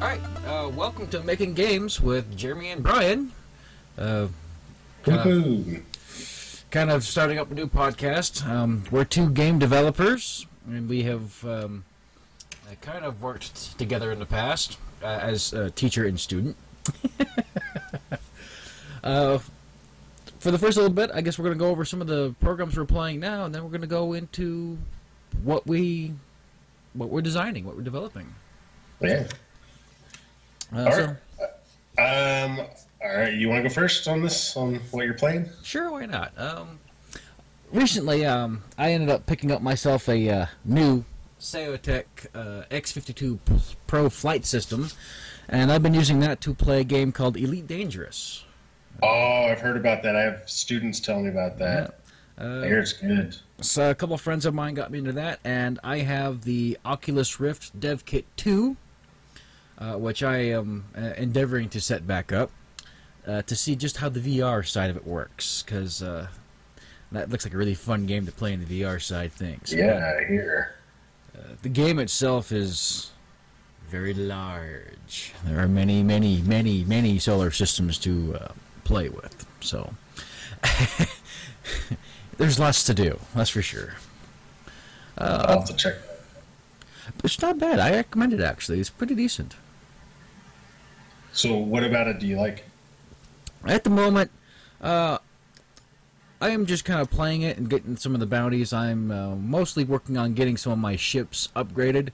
All right, uh, welcome to Making Games with Jeremy and Brian. Uh, kind, of, kind of starting up a new podcast. Um, we're two game developers, and we have um, uh, kind of worked together in the past uh, as a teacher and student. uh, for the first little bit, I guess we're going to go over some of the programs we're playing now, and then we're going to go into what we what we're designing, what we're developing. Yeah. Uh, All so- right. Um. All right. You want to go first on this? On what you're playing? Sure, why not? Um, recently, um, I ended up picking up myself a uh, new Saitek uh, X52 Pro flight system, and I've been using that to play a game called Elite Dangerous. Oh, I've heard about that. I have students tell me about that. I Uh, hear it's good. so a couple of friends of mine got me into that, and I have the Oculus Rift Dev Kit 2, uh, which I am uh, endeavoring to set back up uh, to see just how the VR side of it works, because uh, that looks like a really fun game to play in the VR side things. Yeah, I hear. The game itself is very large. There are many, many, many, many solar systems to uh, play with. So there's lots to do. That's for sure. I'll have to check. It's not bad. I recommend it actually. It's pretty decent. So, what about it? Do you like? At the moment, uh, I am just kind of playing it and getting some of the bounties. I'm uh, mostly working on getting some of my ships upgraded.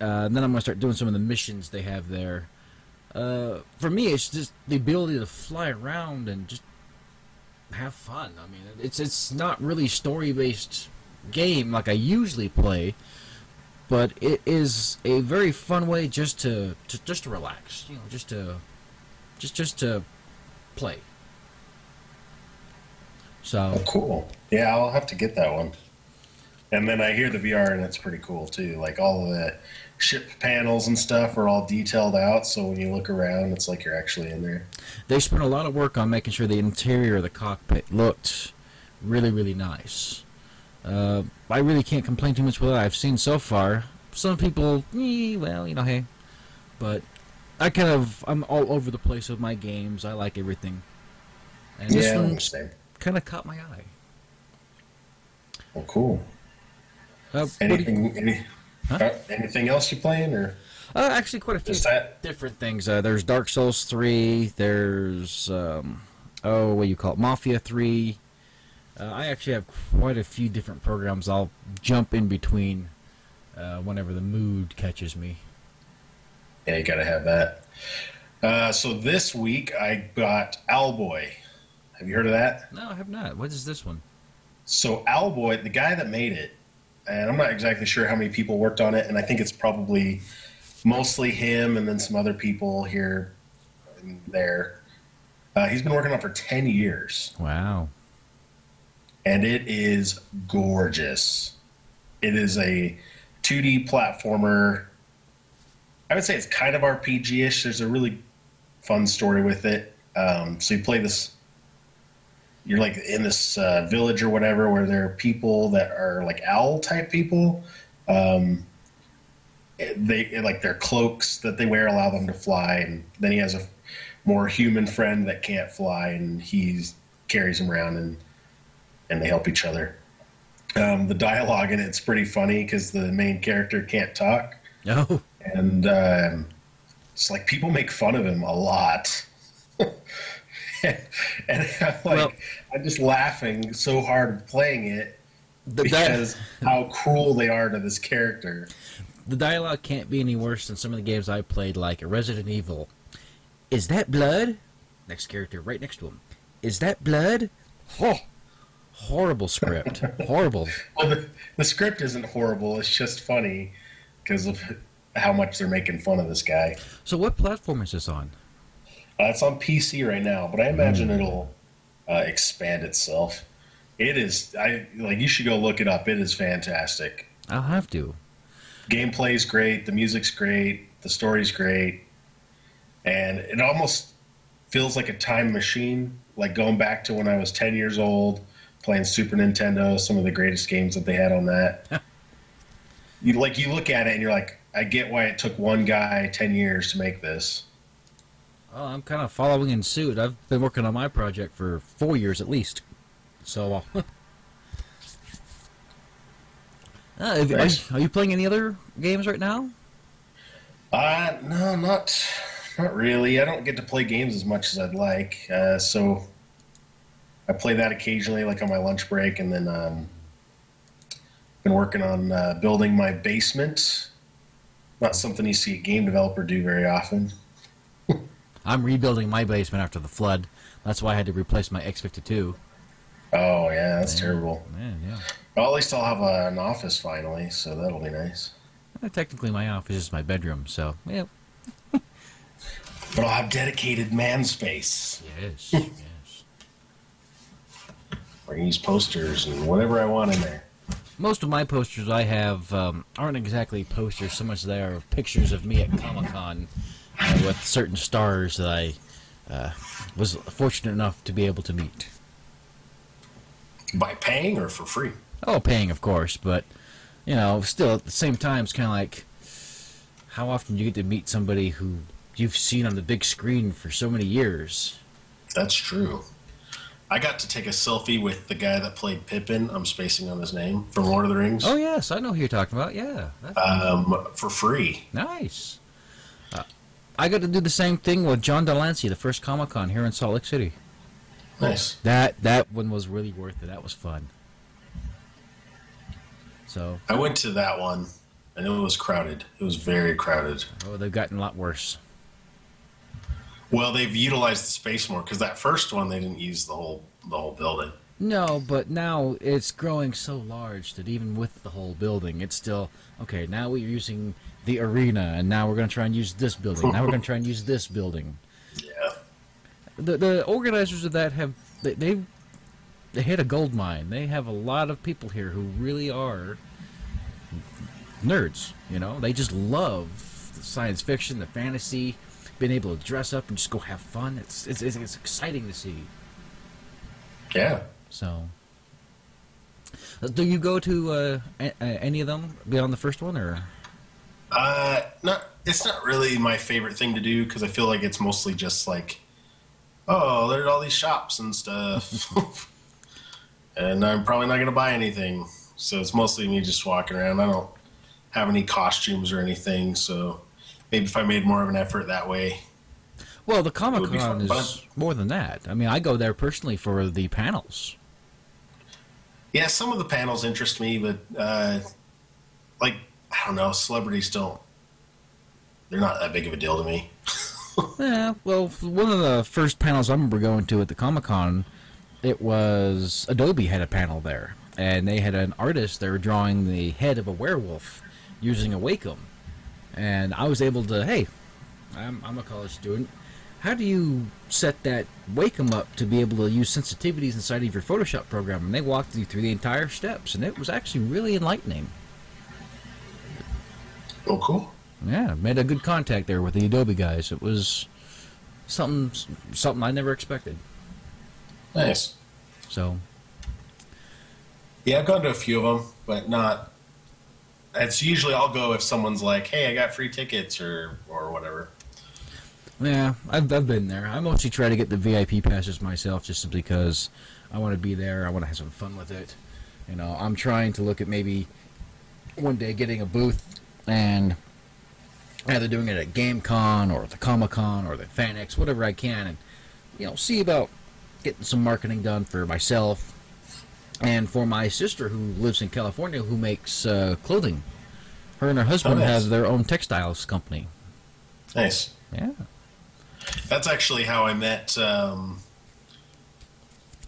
Uh, then I'm going to start doing some of the missions they have there. Uh, for me, it's just the ability to fly around and just have fun. I mean, it's it's not really story based game like I usually play, but it is a very fun way just to, to just to relax. You know, just to just just to play. So Oh, cool. Yeah, I'll have to get that one. And then I hear the VR and it's pretty cool too. Like all of the ship panels and stuff are all detailed out, so when you look around, it's like you're actually in there. they spent a lot of work on making sure the interior of the cockpit looked really, really nice. Uh, I really can't complain too much with what I've seen so far. Some people, eh, well, you know, hey, but I kind of I'm all over the place with my games. I like everything, and this yeah, I one kind of caught my eye. Well, cool. Uh, do you- Anything? Any, Huh? uh, anything else you playing or uh, actually, quite a few different things. Uh, there's Dark Souls 3. There's, um, oh, what do you call it? Mafia 3. Uh, I actually have quite a few different programs I'll jump in between uh, whenever the mood catches me. Yeah, you gotta have that. Uh, so this week I got Owlboy. Have you heard of that? No, I have not. What is this one? So Owlboy, the guy that made it, and I'm not exactly sure how many people worked on it, and I think it's probably mostly him and then some other people here and there. Uh, he's been working on it for 10 years, Wow. And it is gorgeous. It is a 2D platformer. I would say it's kind of RPG ish. There's a really fun story with it. Um, so you play this you're like in this uh, village or whatever where there are people that are like owl type people um, they like their cloaks that they wear allow them to fly and then he has a more human friend that can't fly and he carries him around and and they help each other um, the dialogue in it's pretty funny because the main character can't talk Oh, and um, it's like people make fun of him a lot. and I'm like, Well- I'm just laughing so hard playing it the, di- because how cruel they are to this character. the dialogue can't be any worse than some of the games I played, like Resident Evil. Is that blood? Next character, right next to him. Is that blood? Oh, horrible script. horrible. Well, the, the script isn't horrible; it's just funny because of how much they're making fun of this guy. So, what platform is this on? Uh, it's on PC right now, but I imagine it'll uh, expand itself. It is. I like. You should go look it up. It is fantastic. I'll have to. Gameplay's great. The music's great. The story's great, and it almost feels like a time machine. Like going back to when I was ten years old, playing Super Nintendo. Some of the greatest games that they had on that. you like you look at it and you're like, I get why it took one guy ten years to make this. Well, I'm kind of following in suit. I've been working on my project for four years at least. So, uh, uh, are, you, are you playing any other games right now? Uh, no, not not really. I don't get to play games as much as I'd like. Uh, so I play that occasionally, like on my lunch break, and then um, been working on uh, building my basement. Not something you see a game developer do very often. I'm rebuilding my basement after the flood. That's why I had to replace my X52. Oh yeah, that's terrible. Man, yeah. Well, at least I'll have a, an office finally, so that'll be nice. Uh, Technically, my office is my bedroom, so yeah. But I'll have dedicated man space. Yes, yes. Use posters and whatever I want in there. Most of my posters I have um, aren't exactly posters so much as they are pictures of me at Comic Con uh, with certain stars that I uh, was fortunate enough to be able to meet. By paying or for free? Oh, paying, of course, but you know, still at the same time, it's kind of like how often you get to meet somebody who you've seen on the big screen for so many years. That's true. I got to take a selfie with the guy that played Pippin. I'm spacing on his name from Lord of the Rings. Oh yes, I know who you're talking about. Yeah, Um, for free. nice. Uh, I got to do the same thing with John de Lancie, the first Comic Con here in Salt Lake City. Nice. That that one was really worth it. That was fun. So, I went to that one, and it was crowded. It was very crowded. oh, they've gotten a lot worse. Well, they've utilized the space more because that first one they didn't use the whole the whole building. No, but now it's growing so large that even with the whole building, it's still okay. Now we're using the arena, and now we're going to try and use this building. Now we're going to try and use this building. Yeah. The the organizers of that have they they, they hit a gold mine. They have a lot of people here who really are nerds. You know, they just love the science fiction, the fantasy, being able to dress up and just go have fun. It's it's it's, it's exciting to see. Yeah. So, do you go to uh, any of them beyond the first one, or Uh, not. It's not really my favorite thing to do because I feel like it's mostly just like, oh, there's all these shops and stuff, and I'm probably not gonna buy anything. So it's mostly me just walking around. I don't have any costumes or anything. So maybe if I made more of an effort that way. well, the Comic Con is more than that. I mean, I go there personally for the panels. Yeah, some of the panels interest me, but uh, like I don't know, celebrities don't. They're not that big of a deal to me. Yeah, well, one of the first panels I remember going to at the Comic Con, it was Adobe had a panel there, and they had an artist there drawing the head of a werewolf using a Wacom, and I was able to, hey, I'm, I'm a college student. How do you set that Wacom up to be able to use sensitivities inside of your Photoshop program? And they walked you through the entire steps, and it was actually really enlightening. Oh, cool. Yeah, made a good contact there with the Adobe guys. It was something something I never expected. Nice. So Yeah, I've gone to a few of them, but not. It's usually I'll go if someone's like, "Hey, I got free tickets" or or whatever. yeah, I've I've been there. I mostly try to get the VIP passes myself, just because I want to be there. I want to have some fun with it. You know, I'm trying to look at maybe one day getting a booth and either doing it at GameCon or the Comic Con or the FanX, whatever I can, and you know, see about getting some marketing done for myself and for my sister who lives in California who makes uh, clothing. Her and her husband nice. have their own textiles company. Nice. Yeah. That's actually how I met um,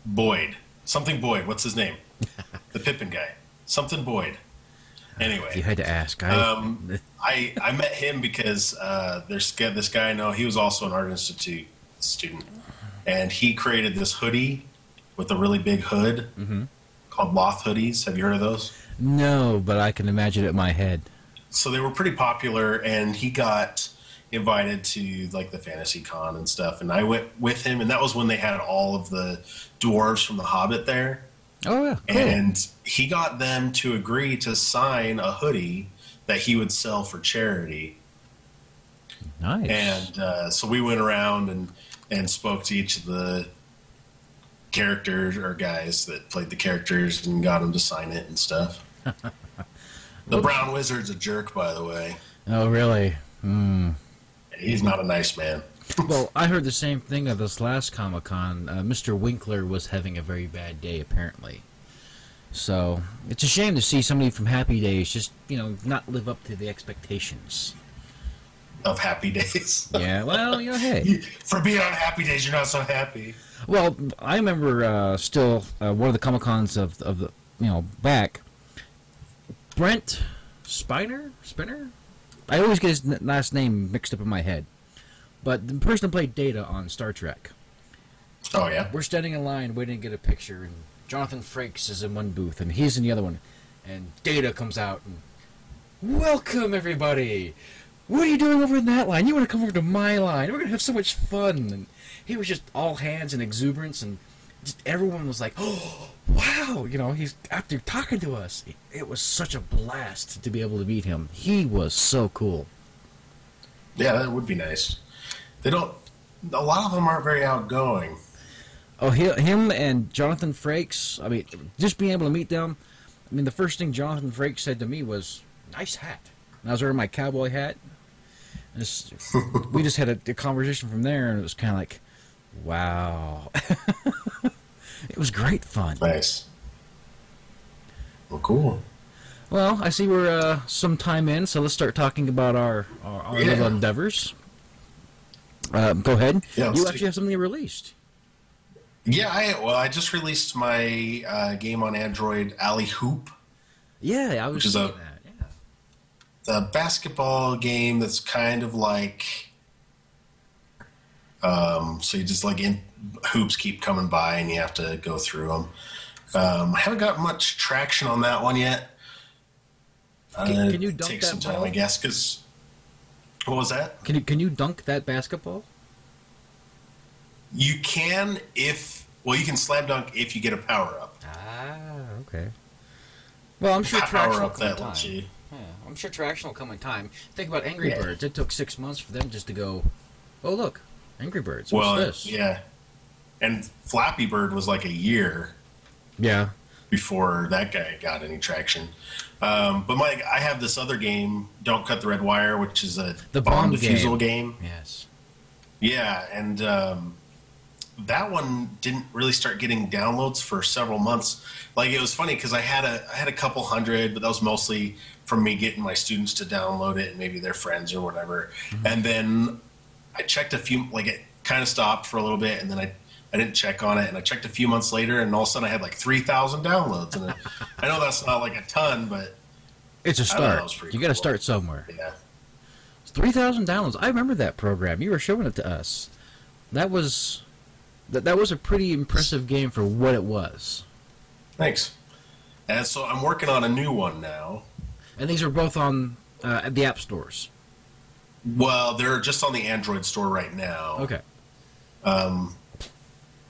Boyd. Something Boyd. What's his name? the Pippin guy. Something Boyd. Anyway. You had to ask. I, Um, I I met him because uh, there's this guy I know. He was also an art institute student, and he created this hoodie with a really big hood called Loth hoodies. Have you heard of those? no, but I can imagine it in my head. So they were pretty popular, and he got invited to like the fantasy con and stuff. And I went with him, and that was when they had all of the dwarves from The Hobbit there. Oh yeah, cool. And he got them to agree to sign a hoodie that he would sell for charity. Nice. And uh, so we went around and and spoke to each of the characters or guys that played the characters and got them to sign it and stuff. the Brown Wizard's a jerk, by the way. oh, really? Hmm. He's not a nice man. well, I heard the same thing at this last Comic Con. Uh, Mr. Winkler was having a very bad day, apparently. So it's a shame to see somebody from Happy Days just, you know, not live up to the expectations. Of happy days. Yeah, well, you know, hey. For being on happy days, you're not so happy. Well, I remember uh, still uh, one of the Comic Cons of of the you know back. Brent Spiner Spinner. I always get his last name mixed up in my head, but the person that played Data on Star Trek. Oh yeah. We're standing in line waiting to get a picture, and Jonathan Frakes is in one booth, and he's in the other one, and Data comes out and welcome everybody. What are you doing over in that line? You want to come over to my line? We're gonna have so much fun. And he was just all hands and exuberance, and just everyone was like, "Oh, wow!" You know, he's out there talking to us. It was such a blast to be able to meet him. He was so cool. Yeah, that would be nice. They don't. A lot of them aren't very outgoing. Oh, he, him and Jonathan Frakes. I mean, just being able to meet them. I mean, the first thing Jonathan Frakes said to me was, "Nice hat." And I was wearing my cowboy hat. Just, we just had a, a conversation from there, and it was kind of like, "Wow." it was great fun. Nice. Well, cool. Well, I see we're uh, some time in, so let's start talking about our our, our Yeah. little endeavors. Uh, go ahead. Yeah, you actually have something released. Yeah, I well, I just released my uh, game on Android, Alley Hoop, Yeah, I was Which is a- that. Yeah. the basketball game that's kind of like. Um, so you just like in hoops keep coming by and you have to go through them. Um, I haven't got much traction on that one yet. Can- Uh, can you dunk take that some time, ball? I guess? Because what was that? Can you can you dunk that basketball? You can if well, you can slam dunk if you get a power up. Ah, okay. Well, I'm sure traction will come in time. Yeah, I'm sure traction will come in time. Think about Angry Yeah. Birds. It took six months for them just to go. Oh look, Angry Birds. What's Well, this? yeah. And Flappy Bird was like a year Yeah. before that guy got any traction. Um, but Mike, I have this other game, Don't Cut the Red Wire, which is a The bomb, bomb defusal game. Yes. Yeah, and um, that one didn't really start getting downloads for several months. Like it was funny because I had a I had a couple hundred, but that was mostly from me getting my students to download it and maybe their friends or whatever. And then I checked a few, like it kind of stopped for a little bit, and then I I didn't check on it, and I checked a few months later, and all of a sudden I had like three thousand downloads, and I know that's not like a ton, but It's a start. You got to start somewhere. yeah. Three thousand downloads. I remember that program. You were showing it to us. That was that that was a pretty impressive game for what it was. Thanks. And so I'm working on a new one now. And these are both on uh, the app stores. Well, they're just on the Android store right now. Okay. Um,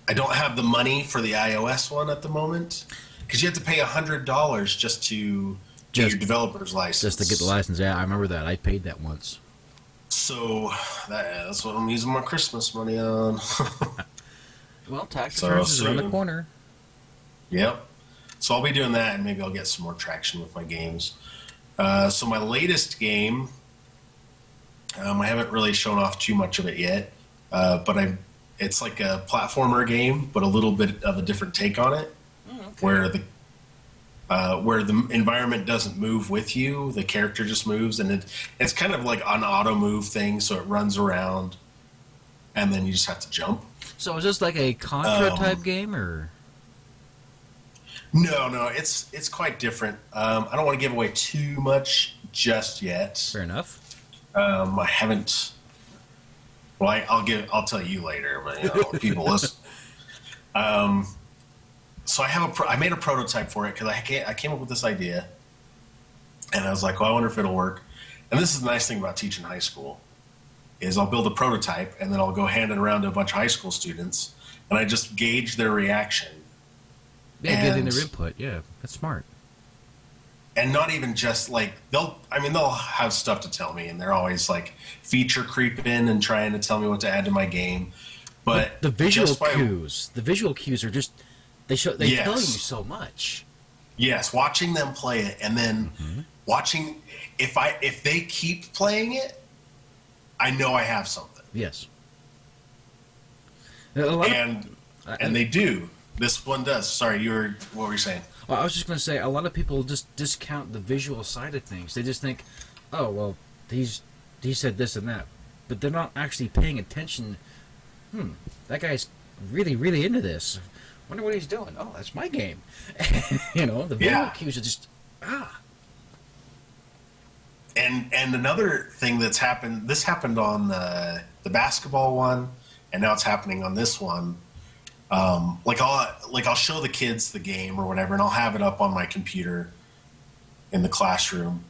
I don't have the money for the iOS one at the moment because you have to pay hundred dollars just to get Just- your developer's license. Just to get the license. Yeah, I remember that. I paid that once. So that, that's what I'm using my Christmas money on. Well, tax So returns is around the corner. yep. So I'll be doing that, and maybe I'll get some more traction with my games. Uh, so my latest game, um, I haven't really shown off too much of it yet, uh, but I, it's like a platformer game, but a little bit of a different take on it. where the uh, where the environment doesn't move with you, the character just moves, and it, it's kind of like an auto move thing. So it runs around, and then you just have to jump. So is this like a Contra Um, type game, or No, no, it's it's quite different. Um, I don't want to give away too much just yet. fair enough? Um, I haven't. Well, I, I'll give. I'll tell you later, but you know, people listen. Um, so I have a. Pro, I made a prototype for it because I ca- I came up with this idea, and I was like, well, I wonder if it'll work. And this is the nice thing about teaching high school, is I'll build a prototype and then I'll go hand it around to a bunch of high school students, and I just gauge their reaction. Yeah, getting And- their input. Yeah, that's smart. And not even just like they'll i mean they'll have stuff to tell me and they're always like feature creeping and trying to tell me what to add to my game. But the visual by- cues, the visual cues are just they show they tell you so much. yes watching them play it and then mm-hmm. watching if i if they keep playing it i know i have something. Yes. A lot of- and I- and they do. This one does. Sorry you were what were you saying Well, I was just going to say, a lot of people just discount the visual side of things. They just think, oh, well, he's he said this and that, but they're not actually paying attention. Hmm, that guy's really, really into this. Wonder what he's doing. Oh, that's my game. you know, the visual Yeah. cues are just ah. and and another thing that's happened this happened on the the basketball one and now it's happening on this one um, like i'll like i'll show the kids the game or whatever and i'll have it up on my computer in the classroom.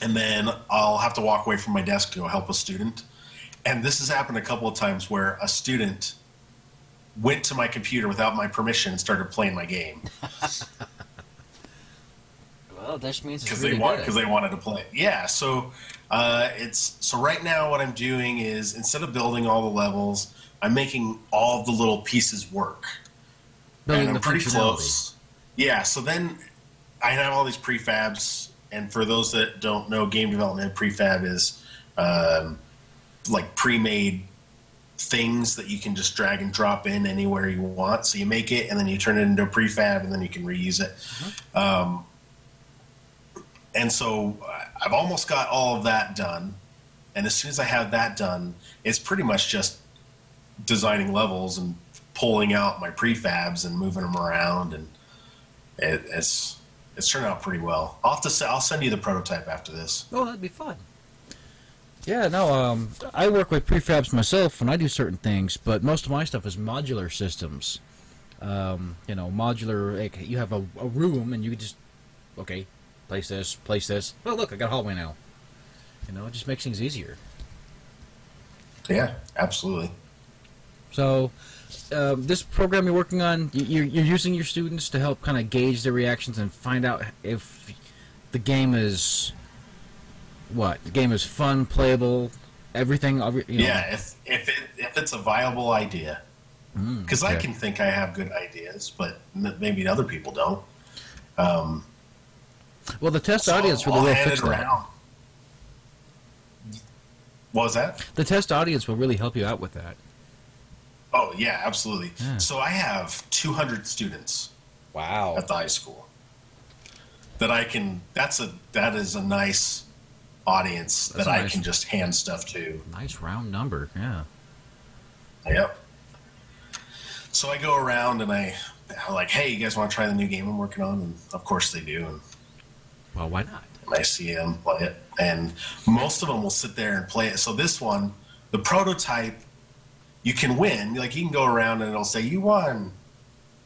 And then i'll have to walk away from my desk to go help a student. And this has happened a couple of times where a student went to my computer without my permission and started playing my game Well, that means because they want because they wanted to play. Yeah, so uh, it's so right now what I'm doing is instead of building all the levels, I'm making all the little pieces work, Building and I'm the pretty close. Yeah, so then I have all these prefabs, and for those that don't know, game development prefab is um, like pre-made things that you can just drag and drop in anywhere you want. So you make it, and then you turn it into a prefab, and then you can reuse it. Um, and so I've almost got all of that done. And as soon as I have that done, it's pretty much just designing levels and pulling out my prefabs and moving them around, and it, it's it's turned out pretty well. I'll have to say, I'll send you the prototype after this. Oh, that'd be fun. Yeah, no, um, I work with prefabs myself and I do certain things, but most of my stuff is modular systems. Um, you know, modular, like you have a, a room and you just, okay, place this, place this. Oh, look, I got a hallway now. You know, it just makes things easier. Yeah, absolutely. So, uh, this program you're working on, you're, you're using your students to help kind of gauge their reactions and find out if the game is what the game is fun, playable, everything. You know, Yeah, if if it if it's a viable idea, Mm, because I can think I have good ideas, but maybe other people don't. Um, Well, the test so audience I'll really will fix that. around. What was that? The test audience will really help you out with that. Oh yeah, absolutely. Yeah. So I have 200 students Wow. at the high school that I can. That's a that is a nice audience That's that I nice- can just hand stuff to. Nice round number. Yeah. Yep. So I go around and I I'm like, hey, you guys want to try the new game I'm working on? And of course they do. And Well, why not? and I see them play it, and most of them will sit there and play it. So this one, the prototype, you can win. Like you can go around and it'll say you won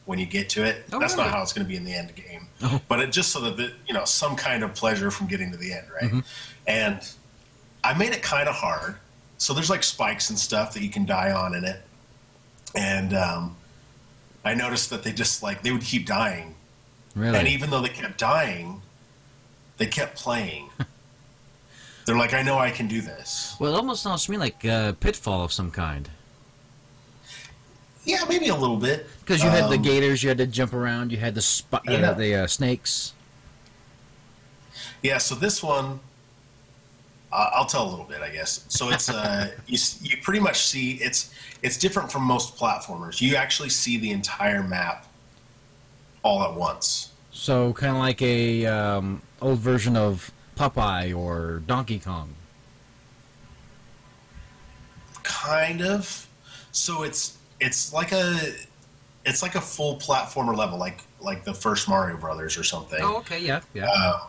when you get to it. Oh, That's really? not how it's going to be in the end game, Oh. but it just so that the, you know some kind of pleasure from getting to the end, right? Mm-hmm. And I made it kind of hard. So there's like spikes and stuff that you can die on in it, and um, I noticed that they just like they would keep dying Really? and even though they kept dying, they kept playing. They're like, I know I can do this. well, it almost sounds to me like a pitfall of some kind. Yeah, maybe a little bit. Because you had the Um, gators, you had to jump around, you had the sp- Yeah. uh, the uh, snakes. Yeah, so this one, uh, I'll tell a little bit, I guess. So it's uh, you, you pretty much see it's it's different from most platformers. You actually see the entire map all at once. So kind of like a um, old version of Popeye or Donkey Kong. Kind of. So it's it's like a it's like a full platformer level, like like the first Mario Brothers or something. Oh, okay, yeah, yeah. Uh,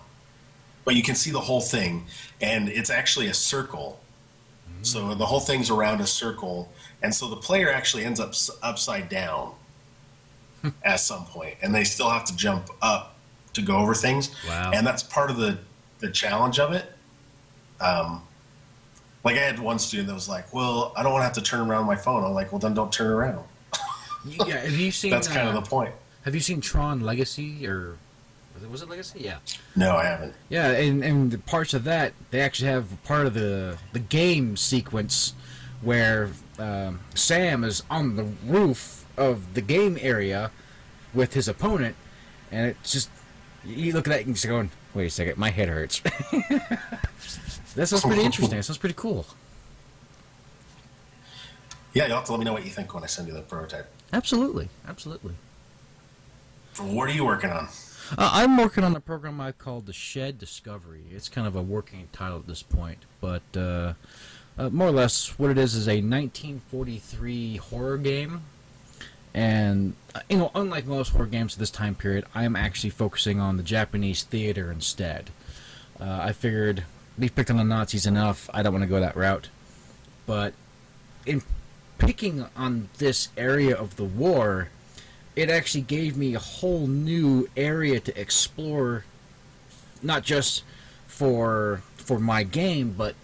but you can see the whole thing, and it's actually a circle. So the whole thing's around a circle, and so the player actually ends up s- upside down at some point, and they still have to jump up to go over things. Wow. And that's part of the the challenge of it. Um, like I had one student that was like, "Well, I don't want to have to turn around my phone." I'm like, "Well, then don't turn around." yeah, have you seen? That's kind uh, of the point. Have you seen Tron Legacy or Was it, was it Legacy? Yeah. No, I haven't. Yeah, and and the parts of that they actually have part of the the game sequence where um, Sam is on the roof of the game area with his opponent, and it's just you look at that and you're just going, "Wait a second, my head hurts." that sounds pretty interesting. That sounds pretty cool. Yeah, you'll have to let me know what you think when I send you the prototype. Absolutely, absolutely. What are you working on? Uh, I'm working on a program I call the Shed Discovery. It's kind of a working title at this point, but uh, uh, more or less what it is is a 1943 horror game. And, uh, you know, unlike most horror games of this time period, I'm actually focusing on the Japanese theater instead. Uh, I figured we've picked on the Nazis enough, I don't want to go that route. But in picking on this area of the war, it actually gave me a whole new area to explore, not just for for my game, but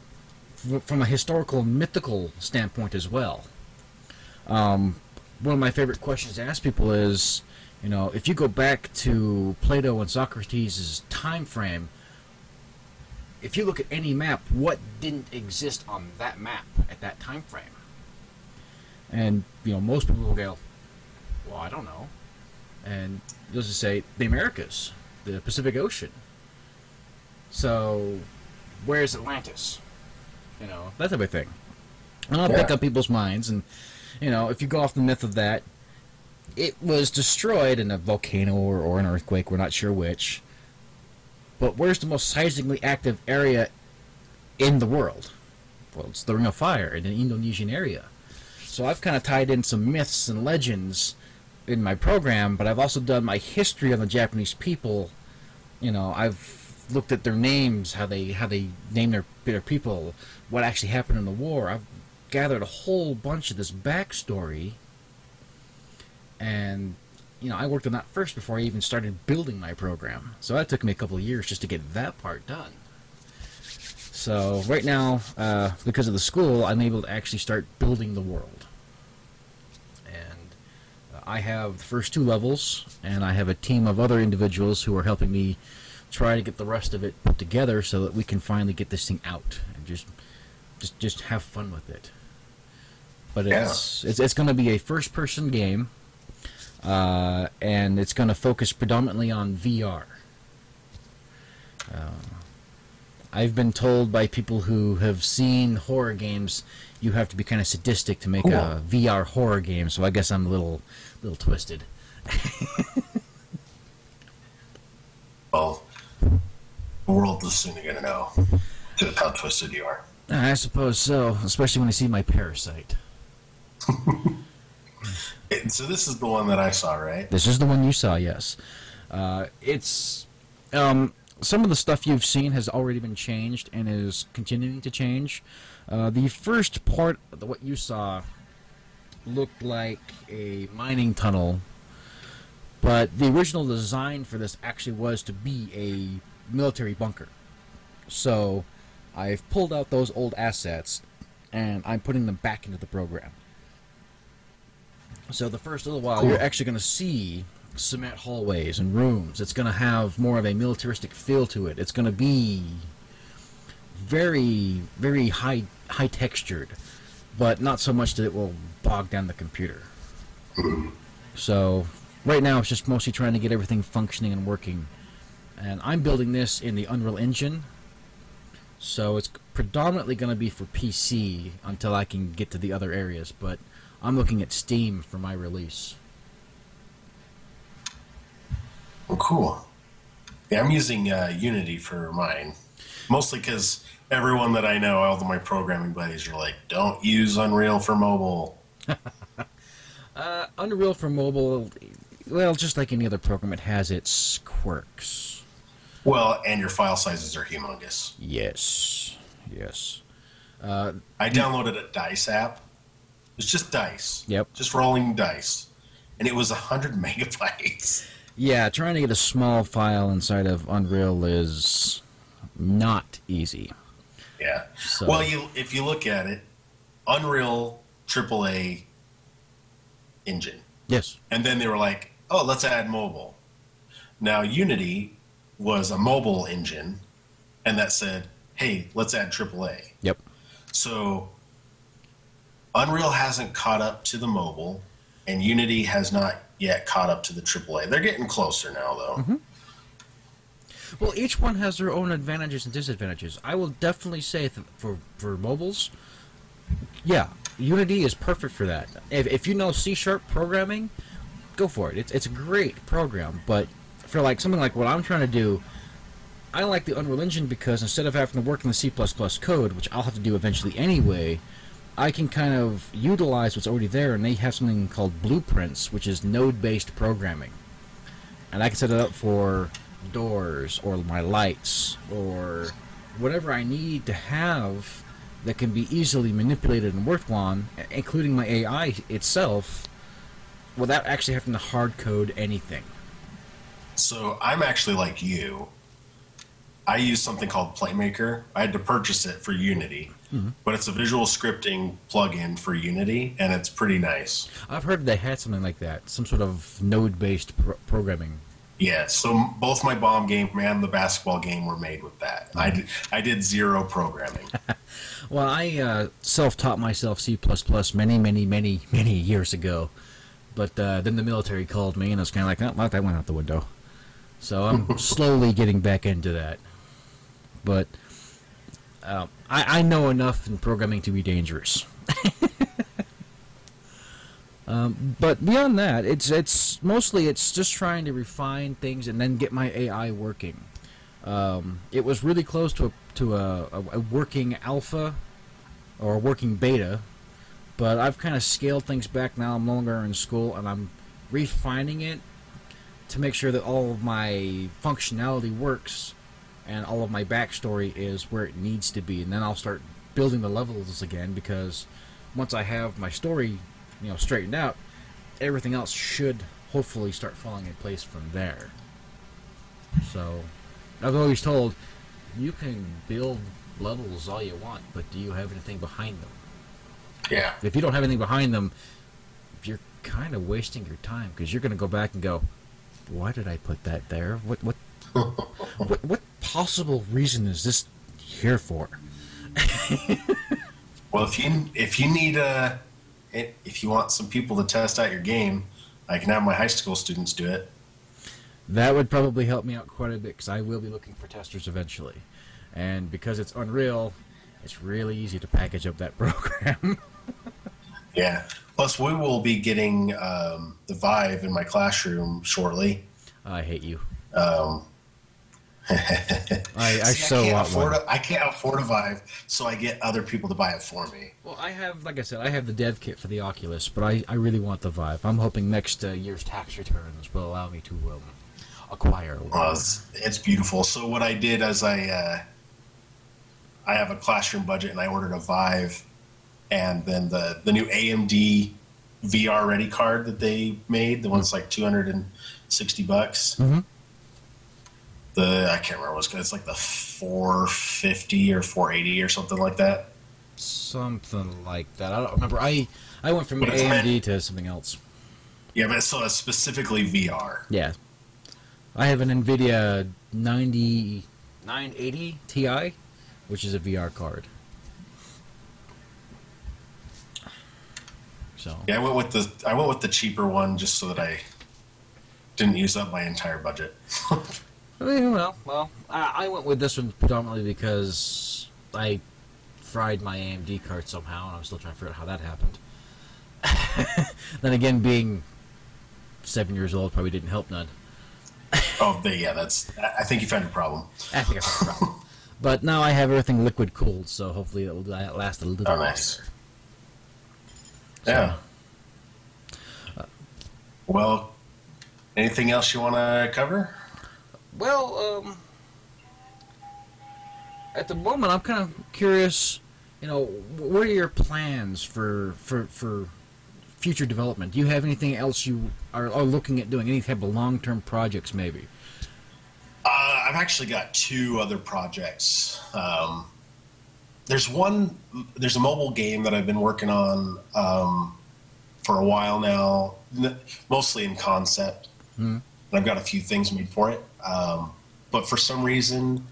from a historical mythical standpoint as well. Um, one of my favorite questions to ask people is, you know, if you go back to Plato and Socrates' time frame, if you look at any map, what didn't exist on that map at that time frame? And you know, most people will go, "Well, I don't know," and they'll just say the Americas, the Pacific Ocean. So, where's Atlantis? You know, that type of thing. And I'll pick up people's minds, and you know, if you go off the myth of that, it was destroyed in a volcano or, or an earthquake. We're not sure which. But where's the most seismically active area in the world? Well, it's the Ring of Fire in the Indonesian area. So I've kind of tied in some myths and legends in my program, but I've also done my history on the Japanese people. You know, I've looked at their names, how they how they name their their people, what actually happened in the war. I've gathered a whole bunch of this backstory, and you know, I worked on that first before I even started building my program. So that took me a couple of years just to get that part done. So right now, uh, because of the school, I'm able to actually start building the world. And uh, I have the first two levels, and I have a team of other individuals who are helping me try to get the rest of it put together so that we can finally get this thing out and just just just have fun with it. But it's it's, it's going to be a first-person game, uh, and it's going to focus predominantly on VR. Uh, I've been told by people who have seen horror games, you have to be kind of sadistic to make a VR horror game. So I guess I'm a little, little twisted. Well, the world is soon going to know just how twisted you are. I suppose so, especially when I see my parasite. So this is the one that I saw, right? This is the one you saw, yes. Uh, it's um, some of the stuff you've seen has already been changed and is continuing to change. Uh, the first part what you saw looked like a mining tunnel, but the original design for this actually was to be a military bunker. So I've pulled out those old assets and I'm putting them back into the program. So the first little while, Cool. you're actually going to see cement hallways and rooms. It's going to have more of a militaristic feel to it. It's going to be very, very high, high textured, but not so much that it will bog down the computer. So right now, it's just mostly trying to get everything functioning and working. And I'm building this in the Unreal Engine, so it's predominantly going to be for PC until I can get to the other areas. But I'm looking at Steam for my release. Well, cool. Yeah, I'm using uh, Unity for mine, mostly because everyone that I know, all of my programming buddies, are like, "Don't use Unreal for mobile." Uh, Unreal for mobile, well, just like any other program, it has its quirks. Well, and your file sizes are humongous. Yes, yes. I downloaded a dice app. It's just dice. Yep. Just rolling dice, and it was hundred megabytes. Yeah, trying to get a small file inside of Unreal is not easy. Yeah. So- Well, you if you look at it, Unreal AAA engine, Yes. and then they were like, "Oh, let's add mobile." Now Unity was a mobile engine, and that said, "Hey, let's add AAA." Yep. So Unreal hasn't caught up to the mobile, and Unity has not yet caught up to the AAA. They're getting closer now, though. Mm-hmm. Well, each one has their own advantages and disadvantages. I will definitely say for for mobiles, yeah, Unity is perfect for that. If, if you know C sharp programming, go for it. It's it's a great program. But for like something like what I'm trying to do, I like the Unreal Engine because instead of having to work in the C code, which I'll have to do eventually anyway, I can kind of utilize what's already there, and they have something called Blueprints, which is node-based programming, and I can set it up for doors or my lights or whatever I need to have that can be easily manipulated and worked on, including my AI itself, without actually having to hard code anything. So I'm actually like you. I use something called Playmaker. I had to purchase it for Unity, but it's a visual scripting plugin for Unity, and it's pretty nice. I've heard they had something like that, some sort of node-based pro- programming. Yeah, so both my bomb game and the basketball game were made with that. I did, I did zero programming. Well, I uh, self-taught myself C++ many, many, many, many years ago, but uh, then the military called me, and I was kind of like, oh, well, that went out the window. So I'm slowly getting back into that. But uh, I, I know enough in programming to be dangerous. um, but beyond that, it's it's mostly it's just trying to refine things and then get my AI working. Um, it was really close to a to a, a, a working alpha or a working beta, but I've kind of scaled things back now. I'm no longer in school, and I'm refining it to make sure that all of my functionality works and all of my backstory is where it needs to be. And then I'll start building the levels again because once I have my story, you know, straightened out, everything else should hopefully start falling in place from there. So, I've always told you can build levels all you want, but do you have anything behind them? Yeah. If you don't have anything behind them, you're kind of wasting your time because you're going to go back and go, "Why did I put that there? What what what, what possible reason is this here for?" Well, if you if you need a if you want some people to test out your game, I can have my high school students do it. That would probably help me out quite a bit because I will be looking for testers eventually, and because it's Unreal, it's really easy to package up that program. Yeah. Plus, we will be getting um, the Vive in my classroom shortly. I hate you. Um, I, I see, so can't want afford one. a, I can't afford a Vive, so I get other people to buy it for me. Well, I have, like I said, I have the dev kit for the Oculus, but I, I really want the Vive. I'm hoping next uh, year's tax returns will allow me to um, acquire one. Uh, it's, it's beautiful. So what I did is I uh, I have a classroom budget, and I ordered a Vive, and then the the new AMD VR Ready card that they made, the one's like two hundred and sixty bucks. Mhm. The I can't remember what's it's like the four fifty or four eighty or something like that. Something like that. I don't remember. I I went from AMD meant- to something else. Yeah, but so it's specifically VR. Yeah. I have an NVIDIA 9980 Ti, which is a VR card. So, Yeah, I went with the I went with the cheaper one just so that I didn't use up my entire budget. Well, well, I, I went with this one predominantly because I fried my AMD card somehow, and I'm still trying to figure out how that happened. then again, being seven years old probably didn't help none. oh, they, yeah, that's. I think you found a problem. I think I found a problem. But now I have everything liquid cooled, so hopefully it will last a little Oh, longer. nice. Yeah. Well, anything else you want to cover? Well, um, at the moment, I'm kind of curious. You know, what are your plans for for for future development? Do you have anything else you are, are looking at doing? Any type of long term projects, maybe? Uh, I've actually got two other projects. Um, there's one. There's a mobile game that I've been working on um, for a while now, n- mostly in concept. Hmm. And I've got a few things made for it. Um, but for some reason,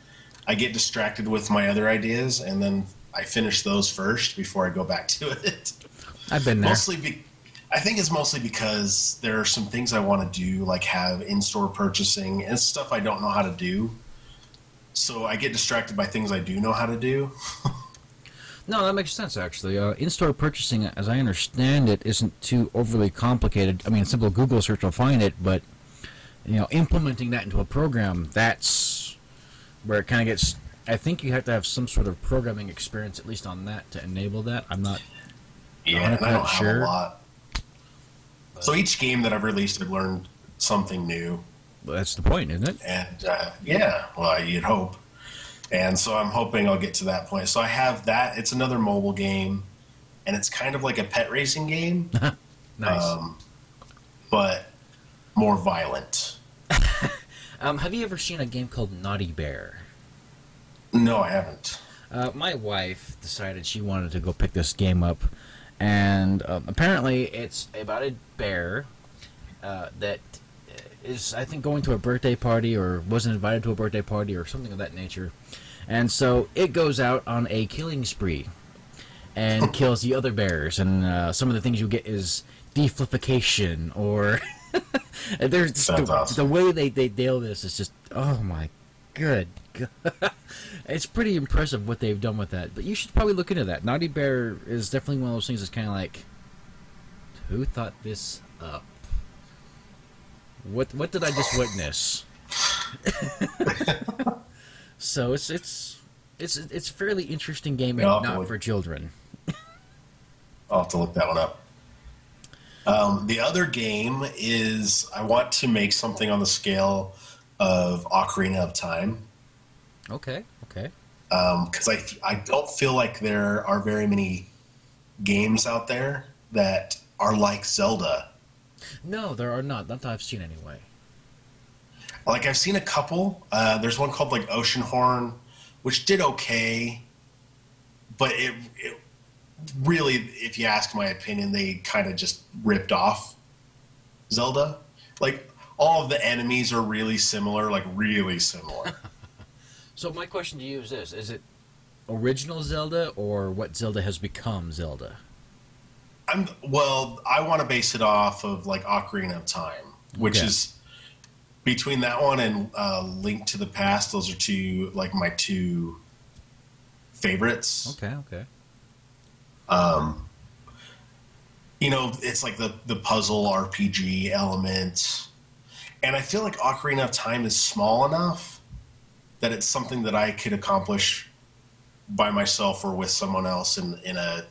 I get distracted with my other ideas, and then I finish those first before I go back to it. I've been there. Mostly, be, I think it's mostly because there are some things I want to do, like have in-store purchasing and stuff I don't know how to do. So I get distracted by things I do know how to do. No, that makes sense actually. Uh, in-store purchasing, as I understand it, isn't too overly complicated. I mean, a simple Google search will find it, but you know, implementing that into a program, that's where it kind of gets. I think you have to have some sort of programming experience, at least on that, to enable that. I'm not. Yeah, and I don't have Sure. a lot. So each game that I've released, I've learned something new. That's the point, isn't it? and uh, yeah, well, you'd hope. And so I'm hoping I'll get to that point. So I have that. It's another mobile game, and it's kind of like a pet racing game, Nice. um, but more violent. Um, have you ever seen a game called Naughty Bear? No, I haven't. Uh, my wife decided she wanted to go pick this game up, and um, apparently it's about a bear uh, that is, I think, going to a birthday party or wasn't invited to a birthday party or something of that nature. And so it goes out on a killing spree and kills the other bears. And uh, some of the things you get is deflification or. There's the, awesome. the way they, they nail this is just oh my good god it's pretty impressive what they've done with that. But you should probably look into that. Naughty bear is definitely one of those things that's kind of like who thought this up? What what did i just witness? So it's it's it's it's a fairly interesting game and not for children. I'll have to look that one up. Um, the other game is I want to make something on the scale of Ocarina of Time. okay okay because I I don't feel like there are very many games out there that are like Zelda. no there are not not that i've seen anyway Like I've seen a couple. Uh, there's one called like Oceanhorn, which did okay, but it, it really, if you ask my opinion, they kind of just ripped off Zelda. Like all of the enemies are really similar, like really similar. So my question to you is this: Is it original Zelda or what Zelda has become Zelda? I'm well. I want to base it off of like Ocarina of Time, which Okay. is between that one and uh, Link to the Past. Those are two like my two favorites. Okay, okay. Um, you know, it's like the the puzzle RPG element, and I feel like Ocarina of Time is small enough that it's something that I could accomplish by myself or with someone else in in a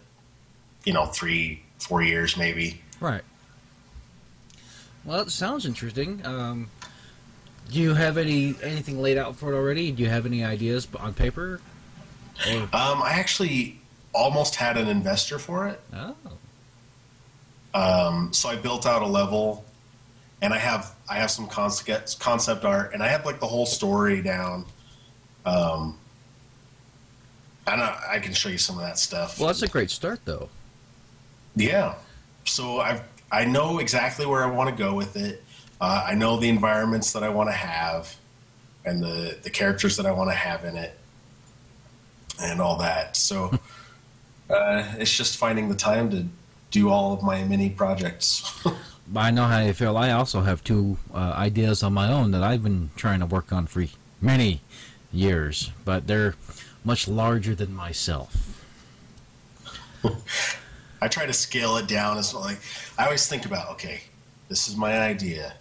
you know three four years maybe. Right. Well, it sounds interesting. Um, do you have any anything laid out for it already? Do you have any ideas on paper? Or, Um, I actually almost had an investor for it. oh, Um, so I built out a level, and I have I have some concept concept art, and I have like the whole story down. Um, and I, I can show you some of that stuff. well, that's a great start, though. yeah. So I've I know exactly where I want to go with it. Uh, I know the environments that I want to have, and the the characters that I want to have in it, and all that. So uh, it's just finding the time to do all of my mini projects. I know how you feel. I also have two uh, ideas on my own that I've been trying to work on for many years, but they're much larger than myself. I try to scale it down as like I always think about okay, this is my idea.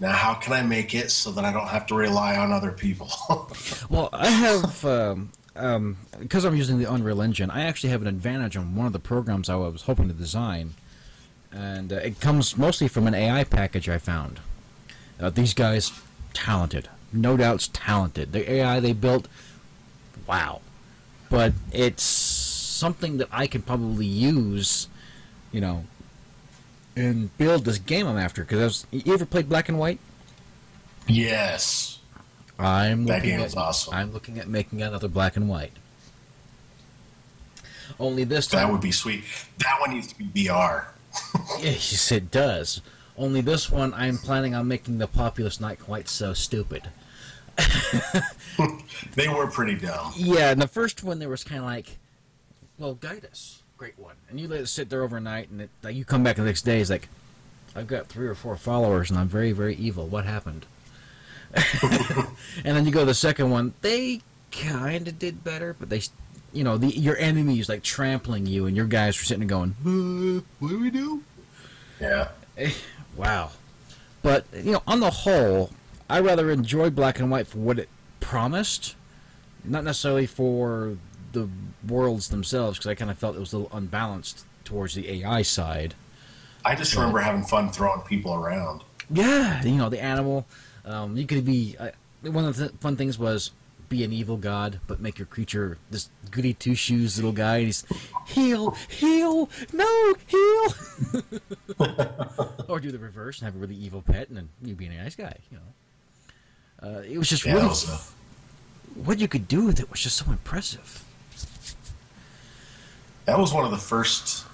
Now how can I make it so that I don't have to rely on other people? Well, I have, um, um, because I'm using the Unreal Engine, I actually have an advantage on one of the programs I was hoping to design. And uh, it comes mostly from an AI package I found. Uh, these guys, talented. No doubts talented. The AI they built, wow. But it's something that I can probably use, you know, and build this game I'm after. Because you ever played Black and White? yes. I'm That looking game at, is awesome. I'm looking at making another black and white. Only this time That would be sweet. That one needs to be VR. yes, it does. Only this one, I'm planning on making the populace not quite so stupid. they were pretty dumb. Yeah, and the first one there was kind of like, well, guide us, great one, and you let it sit there overnight, and it, like, you come back the next day, it's like, I've got three or four followers, and I'm very, very evil. What happened? and then you go to the second one, they kind of did better, but they, you know, the your enemy is like trampling you, and your guys were sitting there going, uh, "What do we do?" Yeah. Wow. But, you know, on the whole, I rather enjoy Black and White for what it promised, not necessarily for the worlds themselves, because I kind of felt it was a little unbalanced towards the AI side. I just remember having fun throwing people around. Yeah, you know, the animal. Um, you could be. Uh, one of the th- fun things was be an evil god, but make your creature this goody two shoes little guy, and he's heal, heal, no, heal. or do the reverse and have a really evil pet, and then you be a nice guy. You know, uh, it was just Yeah, really what you could do with it was just so impressive. That was one of the first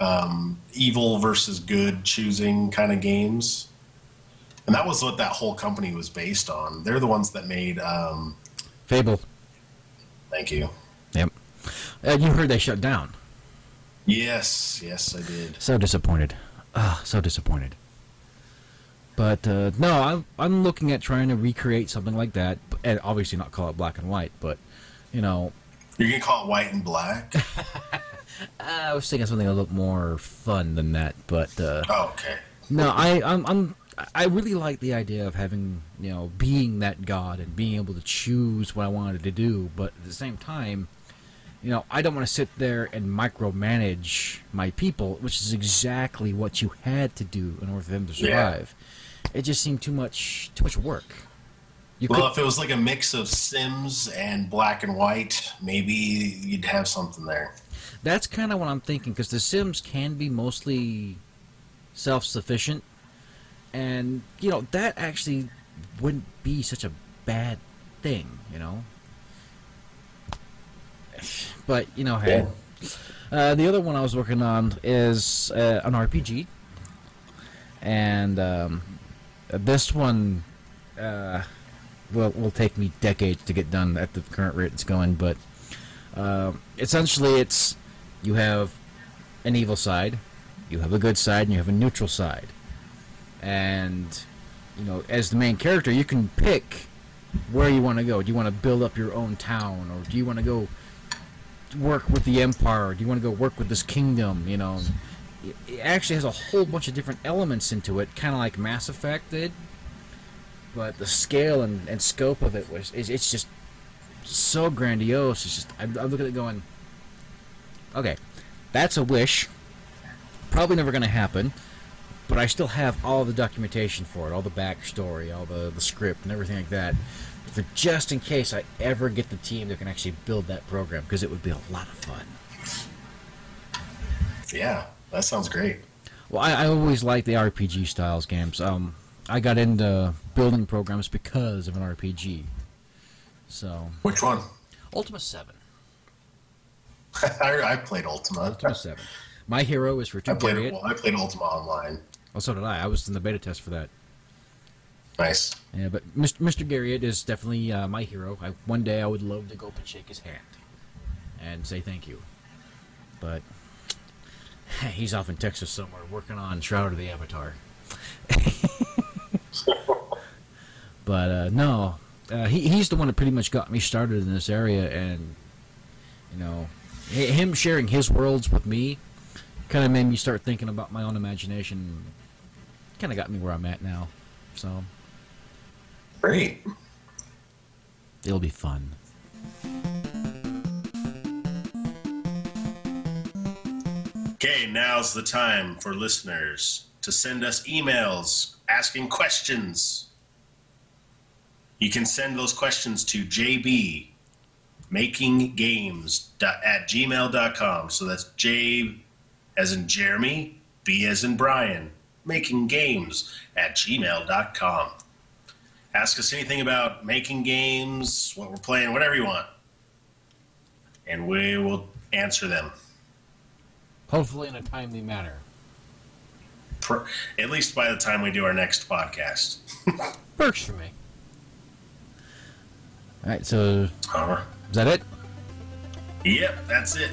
um, evil versus good choosing kind of games. And that was what that whole company was based on. They're the ones that made. Um, Fable. thank you. Yep. Uh, you heard they shut down. Yes, yes, I did. So disappointed. Ah, so disappointed. But uh, no, I'm I'm looking at trying to recreate something like that, and obviously not call it black and white, but you know, You're gonna call it white and black? I was thinking something a little more fun than that. But uh, oh, okay. no, I I'm, I'm I really like the idea of having you know being that god and being able to choose what I wanted to do, but at the same time, you know, I don't want to sit there and micromanage my people, which is exactly what you had to do in order for them to Yeah. survive. It just seemed too much too much work. You Well, could, if it was like a mix of Sims and black and white, maybe you'd have something there. that's kind of what I'm thinking because the Sims can be mostly self-sufficient, and you know that actually wouldn't be such a bad thing, you know. But you know, hey, uh, the other one I was working on is uh, an RPG, and um, this one uh, will will take me decades to get done at the current rate it's going. But uh, essentially, it's you have an evil side, you have a good side, and you have a neutral side. And you know, as the main character, you can pick where you want to go. Do you want to build up your own town, or do you want to go work with the empire? Or Do you want to go work with this kingdom? You know, it actually has a whole bunch of different elements into it, kind of like Mass Effect did. But the scale and, and scope of it was is it's just so grandiose. It's just I'm, I'm looking at it going, okay, that's a wish. Probably never going to happen. But I still have all the documentation for it, all the backstory, all the, the script, and everything like that, for just in case I ever get the team that can actually build that program, because it would be a lot of fun. Yeah, that sounds great. Well, I, I always liked the RPG styles games. Um, I got into building programs because of an RPG. So, Which one? Ultima 7. I, I played Ultima. Ultima 7. My hero is for I played well. I played Ultima Online. Oh, so did I. I was in the beta test for that. Nice. Yeah, but Mr. Mr. Garriott is definitely uh, my hero. I, one day I would love to go up and shake his hand and say thank you. But he's off in Texas somewhere working on Shroud of the Avatar. but uh, no, uh, he, he's the one that pretty much got me started in this area, and you know, him sharing his worlds with me kind of made me start thinking about my own imagination. Kind of got me where I'm at now. So Great. It'll be fun. Okay, now's the time for listeners to send us emails asking questions. You can send those questions to jb makinggames at gmail.com. So that's J as in Jeremy, B as in Brian, making games at gmail.com. Ask us anything about making games, what we're playing, whatever you want. And we will answer them. Hopefully in a timely manner. Pr- at least by the time we do our next podcast. Works for me. All right, so is that it? yep, that's it.